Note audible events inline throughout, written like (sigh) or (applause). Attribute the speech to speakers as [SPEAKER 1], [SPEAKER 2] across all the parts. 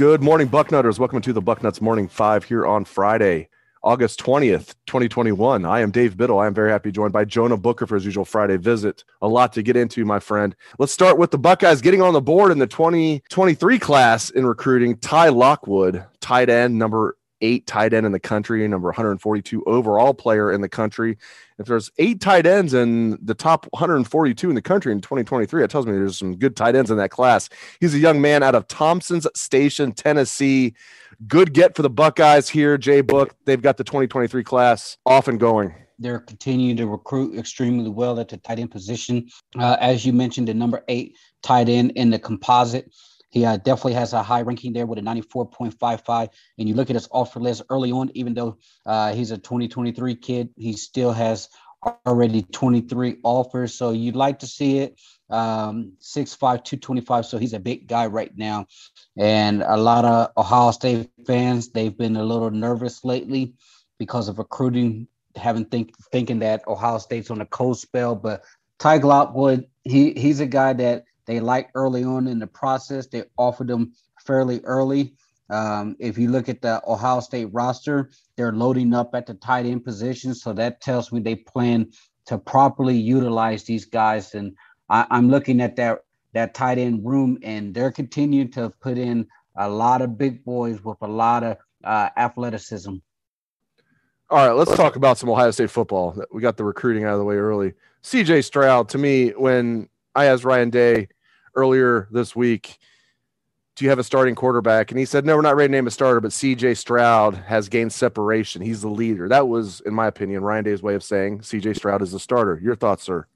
[SPEAKER 1] Good morning, Bucknutters. Welcome to the Bucknuts Morning Five here on Friday, August 20th, 2021. I am Dave Biddle. I am very happy joined by Jonah Booker for his usual Friday visit. A lot to get into, my friend. Let's start with the Buckeyes getting on the board in the 2023 class in recruiting. Ty Lockwood, tight end, number eight tight end in the country, number 142 overall player in the country. If there's eight tight ends in the top 142 in the country in 2023, it tells me there's some good tight ends in that class. He's a young man out of Thompson's Station, Tennessee. Good get for the Buckeyes here, Jay Book. They've got the 2023 class off and going.
[SPEAKER 2] They're continuing to recruit extremely well at the tight end position. Uh, as you mentioned, the number eight tight end in the composite. He uh, definitely has a high ranking there with a 94.55. And you look at his offer list early on, even though uh, he's a 2023 kid, he still has already 23 offers. So you'd like to see it. Um, 6'5, 225. So he's a big guy right now. And a lot of Ohio State fans, they've been a little nervous lately because of recruiting, having think thinking that Ohio State's on a cold spell. But Ty Lockwood, he he's a guy that they like early on in the process. They offered them fairly early. Um, if you look at the Ohio State roster, they're loading up at the tight end position. So that tells me they plan to properly utilize these guys. And I, am looking at that that tight end room, and they're continuing to put in a lot of big boys with a lot of uh, athleticism.
[SPEAKER 1] All right, let's talk about some Ohio State football. We got the recruiting out of the way early. CJ Stroud, to me, when I asked Ryan Day earlier this week, do you have a starting quarterback? And he said, no, we're not ready to name a starter, but CJ Stroud has gained separation. He's the leader. That was, in my opinion, Ryan Day's way of saying CJ Stroud is the starter. Your thoughts, sir?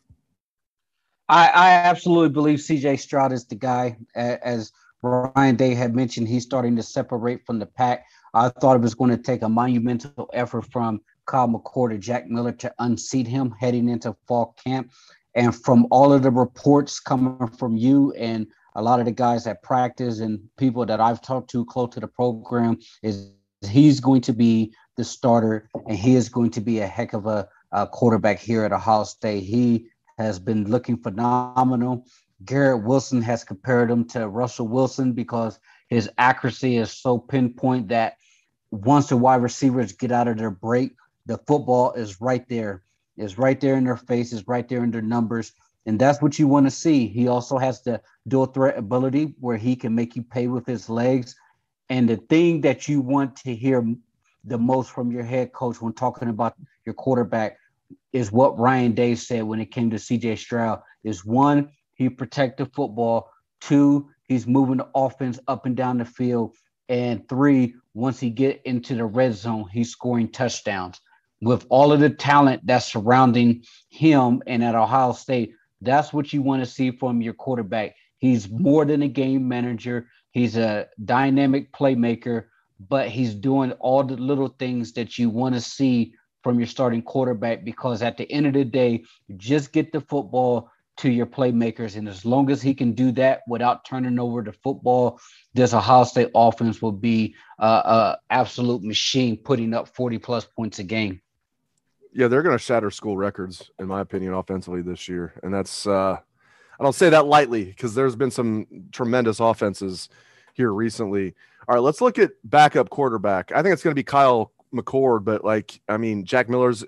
[SPEAKER 2] I, I absolutely believe CJ Stroud is the guy. As Ryan Day had mentioned, he's starting to separate from the pack. I thought it was going to take a monumental effort from Kyle McCord to Jack Miller to unseat him heading into fall camp. And from all of the reports coming from you and a lot of the guys that practice and people that I've talked to close to the program, is he's going to be the starter and he is going to be a heck of a, a quarterback here at Ohio State. He has been looking phenomenal. Garrett Wilson has compared him to Russell Wilson because his accuracy is so pinpoint that once the wide receivers get out of their break, the football is right there is right there in their faces, right there in their numbers. And that's what you want to see. He also has the dual threat ability where he can make you pay with his legs. And the thing that you want to hear the most from your head coach when talking about your quarterback is what Ryan Day said when it came to CJ Stroud is one, he protect the football. Two, he's moving the offense up and down the field. And three, once he get into the red zone, he's scoring touchdowns with all of the talent that's surrounding him and at Ohio State, that's what you want to see from your quarterback. He's more than a game manager, he's a dynamic playmaker, but he's doing all the little things that you want to see from your starting quarterback because at the end of the day, just get the football to your playmakers. And as long as he can do that without turning over the football, this Ohio State offense will be uh, a absolute machine putting up 40 plus points a game
[SPEAKER 1] yeah, they're going to shatter school records, in my opinion, offensively this year. And that's, uh, I don't say that lightly because there's been some tremendous offenses here recently. All right, let's look at backup quarterback. I think it's going to be Kyle McCord, but like, I mean, Jack Miller's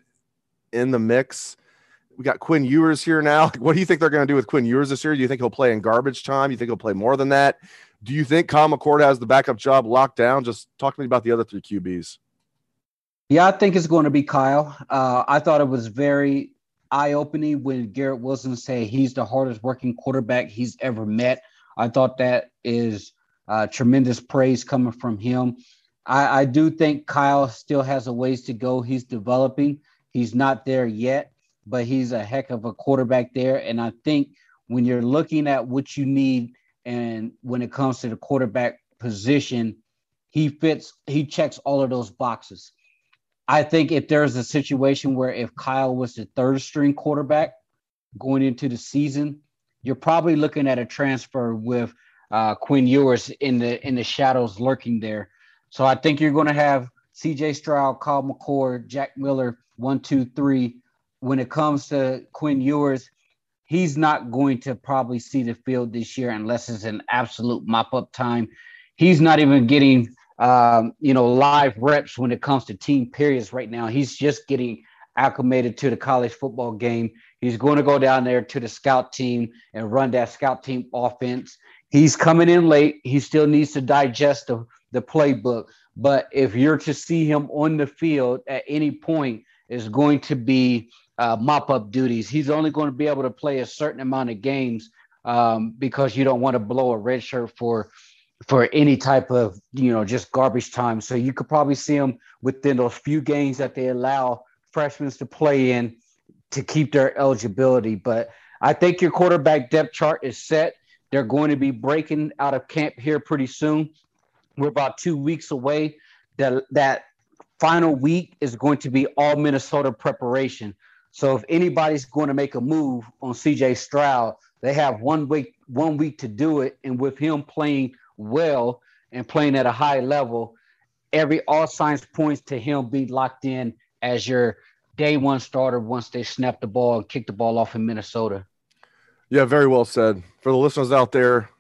[SPEAKER 1] in the mix. We got Quinn Ewers here now. (laughs) What do you think they're going to do with Quinn Ewers this year? Do you think he'll play in garbage time? Do you think he'll play more than that? Do you think Kyle McCord has the backup job locked down? Just talk to me about the other three QBs.
[SPEAKER 2] Yeah, I think it's going to be Kyle. Uh, I thought it was very eye opening when Garrett Wilson said he's the hardest working quarterback he's ever met. I thought that is uh, tremendous praise coming from him. I, I do think Kyle still has a ways to go. He's developing. He's not there yet, but he's a heck of a quarterback there. And I think when you're looking at what you need and when it comes to the quarterback position, he fits, he checks all of those boxes. I think if there's a situation where if Kyle was the third string quarterback going into the season, you're probably looking at a transfer with uh, Quinn Ewers in the in the shadows lurking there. So I think you're going to have C.J. Stroud, Kyle McCord, Jack Miller, one, two, three. When it comes to Quinn Ewers, he's not going to probably see the field this year unless it's an absolute mop up time. He's not even getting um, you know, live reps when it comes to team periods right now. He's just getting acclimated to the college football game. He's going to go down there to the scout team and run that scout team offense. He's coming in late. He still needs to digest the, the playbook. But if you're to see him on the field at any point, is going to be uh, mop up duties. He's only going to be able to play a certain amount of games um, because you don't want to blow a red shirt for for any type of you know just garbage time. So you could probably see them within those few games that they allow freshmen to play in to keep their eligibility. But I think your quarterback depth chart is set. They're going to be breaking out of camp here pretty soon. We're about two weeks away. That that final week is going to be all Minnesota preparation. So if anybody's going to make a move on CJ Stroud, they have one week one week to do it. And with him playing well and playing at a high level, every all signs points to him being locked in as your day one starter once they snap the ball and kick the ball off in Minnesota.
[SPEAKER 1] Yeah, very well said. For the listeners out there,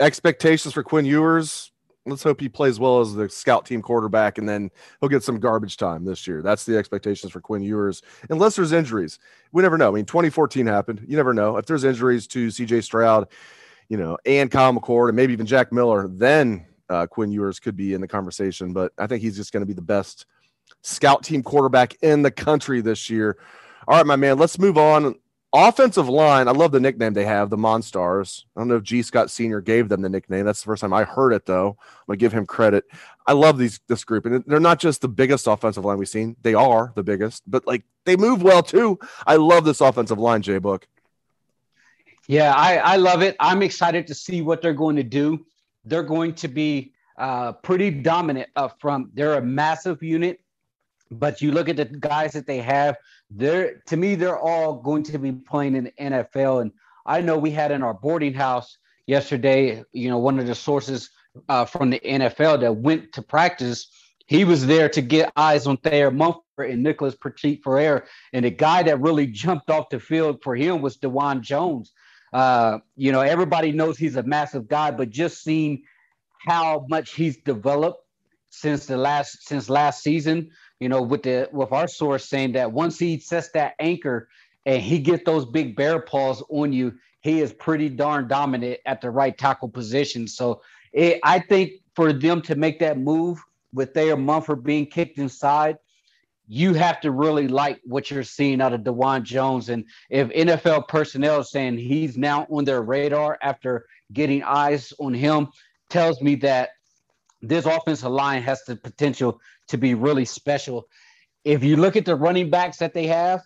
[SPEAKER 1] expectations for Quinn Ewers. Let's hope he plays well as the scout team quarterback, and then he'll get some garbage time this year. That's the expectations for Quinn Ewers, unless there's injuries. We never know. I mean, 2014 happened. You never know if there's injuries to C.J. Stroud you know, and Kyle McCord and maybe even Jack Miller, then uh, Quinn Ewers could be in the conversation. But I think he's just going to be the best scout team quarterback in the country this year. All right, my man, let's move on. Offensive line, I love the nickname they have, the Monstars. I don't know if G. Scott Sr. gave them the nickname. That's the first time I heard it, though. I'm gonna give him credit. I love these this group, and they're not just the biggest offensive line we've seen. They are the biggest, but like they move well too. I love this offensive line, J. Book.
[SPEAKER 2] Yeah, I, I love it. I'm excited to see what they're going to do. They're going to be uh, pretty dominant up front. They're a massive unit, but you look at the guys that they have. They're to me, they're all going to be playing in the NFL. And I know we had in our boarding house yesterday. You know, one of the sources uh, from the NFL that went to practice. He was there to get eyes on Thayer Munford and Nicholas Petit Frere. And the guy that really jumped off the field for him was Dawand Jones. Uh, you know, everybody knows he's a massive guy, but just seeing how much he's developed since the last since last season, you know, with the with our source saying that once he sets that anchor and he gets those big bear paws on you, he is pretty darn dominant at the right tackle position. So it, I think for them to make that move with Thayer Munford being kicked inside – you have to really like what you're seeing out of Dawand Jones. And if NFL personnel is saying he's now on their radar after getting eyes on him, tells me that this offensive line has the potential to be really special. If you look at the running backs that they have,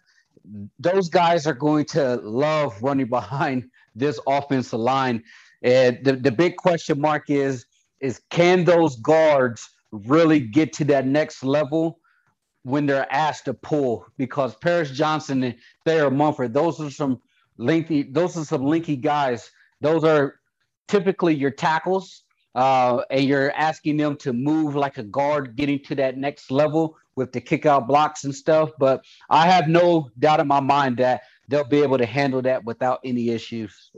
[SPEAKER 2] those guys are going to love running (laughs) behind this offensive line. And the, the big question mark is, is can those guards really get to that next level when they're asked to pull because Paris Johnson and Thayer Munford, those are some lengthy, those are some linky guys. Those are typically your tackles, uh, and you're asking them to move like a guard, getting to that next level with the kick out blocks and stuff. But I have no doubt in my mind that they'll be able to handle that without any issues.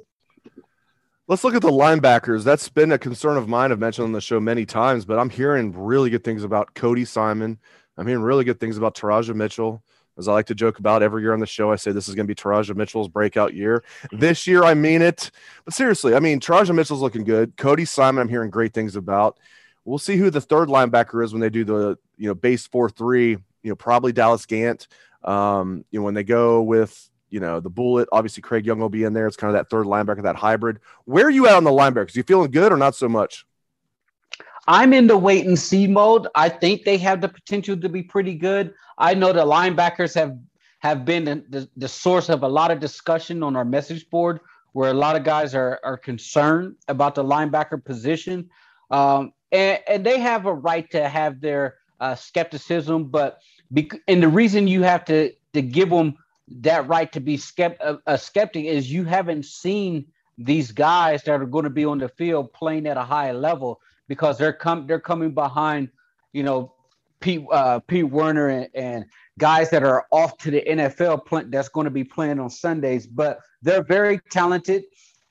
[SPEAKER 1] Let's look at the linebackers. That's been a concern of mine. I've mentioned on the show many times, but I'm hearing really good things about Cody Simon, I'm hearing really good things about Teradja Mitchell. As I like to joke about every year on the show, I say this is going to be Teradja Mitchell's breakout year. This year, I mean it. But seriously, I mean, Teradja Mitchell's looking good. Cody Simon, I'm hearing great things about. We'll see who the third linebacker is when they do the, you know, base 4 3, you know, probably Dallas Gant. Um, you know, when they go with, you know, the bullet, obviously Craig Young will be in there. It's kind of that third linebacker, that hybrid. Where are you at on the linebackers? You feeling good or not so much?
[SPEAKER 2] I'm in the wait and see mode. I think they have the potential to be pretty good. I know the linebackers have have been the, the source of a lot of discussion on our message board where a lot of guys are, are concerned about the linebacker position. Um, and, and they have a right to have their uh, skepticism, but and the reason you have to, to give them that right to be skept- a, a skeptic is you haven't seen these guys that are going to be on the field playing at a high level because they're com- they're coming behind, you know, Pete uh, Pete Werner and, and, guys that are off to the NFL pl- that's going to be playing on Sundays. But they're very talented.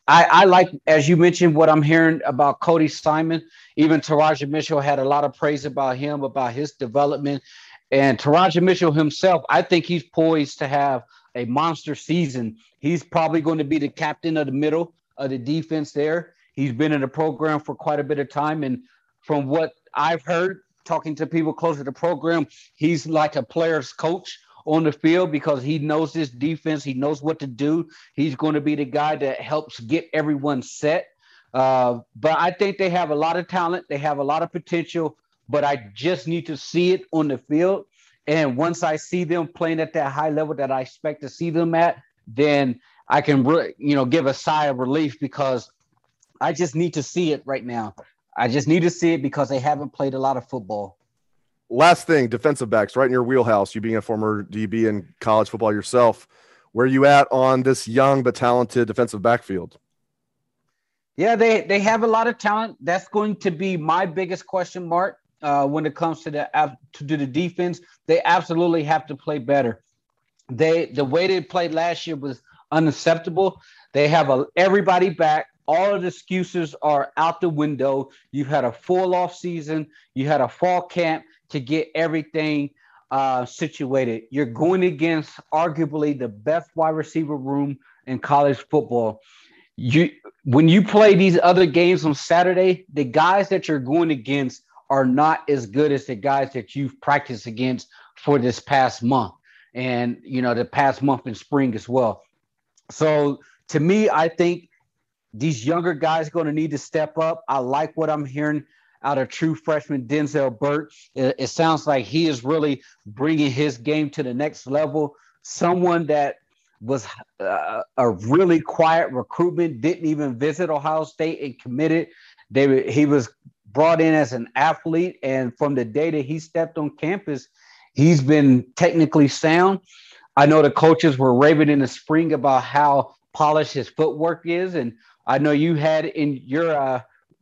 [SPEAKER 2] I, I, like, as you mentioned, what I'm hearing about Cody Simon. Even Teradja Mitchell had a lot of praise about him, about his development. And Teradja Mitchell himself, I think he's poised to have a monster season. He's probably going to be the captain of the middle of the defense there. He's been in the program for quite a bit of time. And from what I've heard, talking to people close to the program, he's like a player's coach on the field because he knows his defense. He knows what to do. He's going to be the guy that helps get everyone set. Uh, but I think they have a lot of talent. They have a lot of potential, but I just need to see it on the field. And once I see them playing at that high level that I expect to see them at, then I can, re- you know, give a sigh of relief because I just need to see it right now. I just need to see it because they haven't played a lot of football.
[SPEAKER 1] Last thing, defensive backs, right in your wheelhouse. You being a former DB in college football yourself, where are you at on this young but talented defensive backfield?
[SPEAKER 2] Yeah, they they have a lot of talent. That's going to be my biggest question mark uh, when it comes to the to the defense. They absolutely have to play better. They the way they played last year was unacceptable. They have a, everybody back all of the excuses are out the window. You've had a full off season. You had a fall camp to get everything uh, situated. You're going against arguably the best wide receiver room in college football. You when you play these other games on Saturday, the guys that you're going against are not as good as the guys that you've practiced against for this past month and you know the past month in spring as well. So to me, I think these younger guys going to need to step up. I like what I'm hearing out of true freshman Denzel Burke. It, it, sounds like he is really bringing his game to the next level. Someone that was uh, a really quiet recruitment, didn't even visit Ohio State and committed. They, he was brought in as an athlete, and from the day that he stepped on campus, he's been technically sound. I know the coaches were raving in the spring about how polished his footwork is, and I know you had in your uh,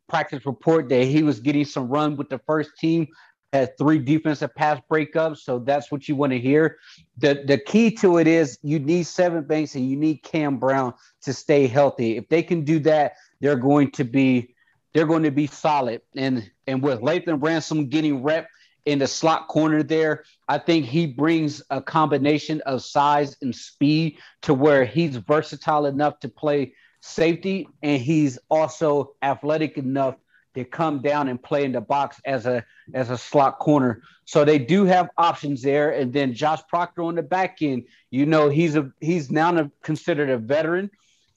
[SPEAKER 2] practice report that he was getting some run with the first team, had three defensive pass breakups. So that's what you want to hear. The the key to it is you need Sevyn Banks and you need Cam Brown to stay healthy. If they can do that, they're going to be they're going to be solid. And and with Lathan Ransom getting rep in the slot corner there, I think he brings a combination of size and speed to where he's versatile enough to play safety, and he's also athletic enough to come down and play in the box as a as a slot corner. So they do have options there. And then Josh Proctor on the back end, you know, he's a he's now considered a veteran.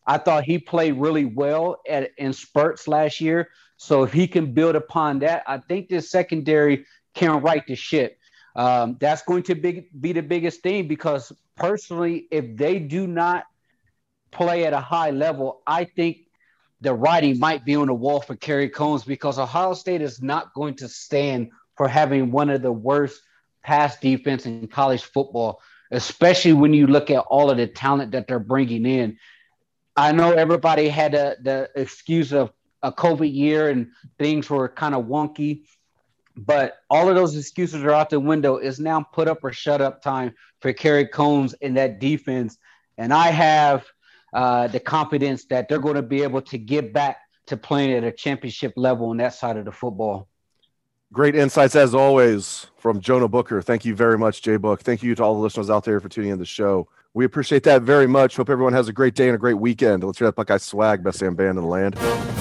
[SPEAKER 2] I thought he played really well at in spurts last year. So if he can build upon that, I think this secondary can right the ship. Um, that's going to be, be the biggest thing because personally, if they do not play at a high level, I think the writing might be on the wall for Kerry Coombs because Ohio State is not going to stand for having one of the worst pass defense in college football, especially when you look at all of the talent that they're bringing in. I know everybody had a, the excuse of a COVID year and things were kind of wonky, but all of those excuses are out the window. It's now put up or shut up time for Kerry Coombs in that defense. And I have – uh, the confidence that they're going to be able to get back to playing at a championship level on that side of the football.
[SPEAKER 1] Great insights as always from Jonah Booker. Thank you very much, Jay Book. Thank you to all the listeners out there for tuning in the show. We appreciate that very much. Hope everyone has a great day and a great weekend. Let's hear that Buckeye swag, best damn band in the land.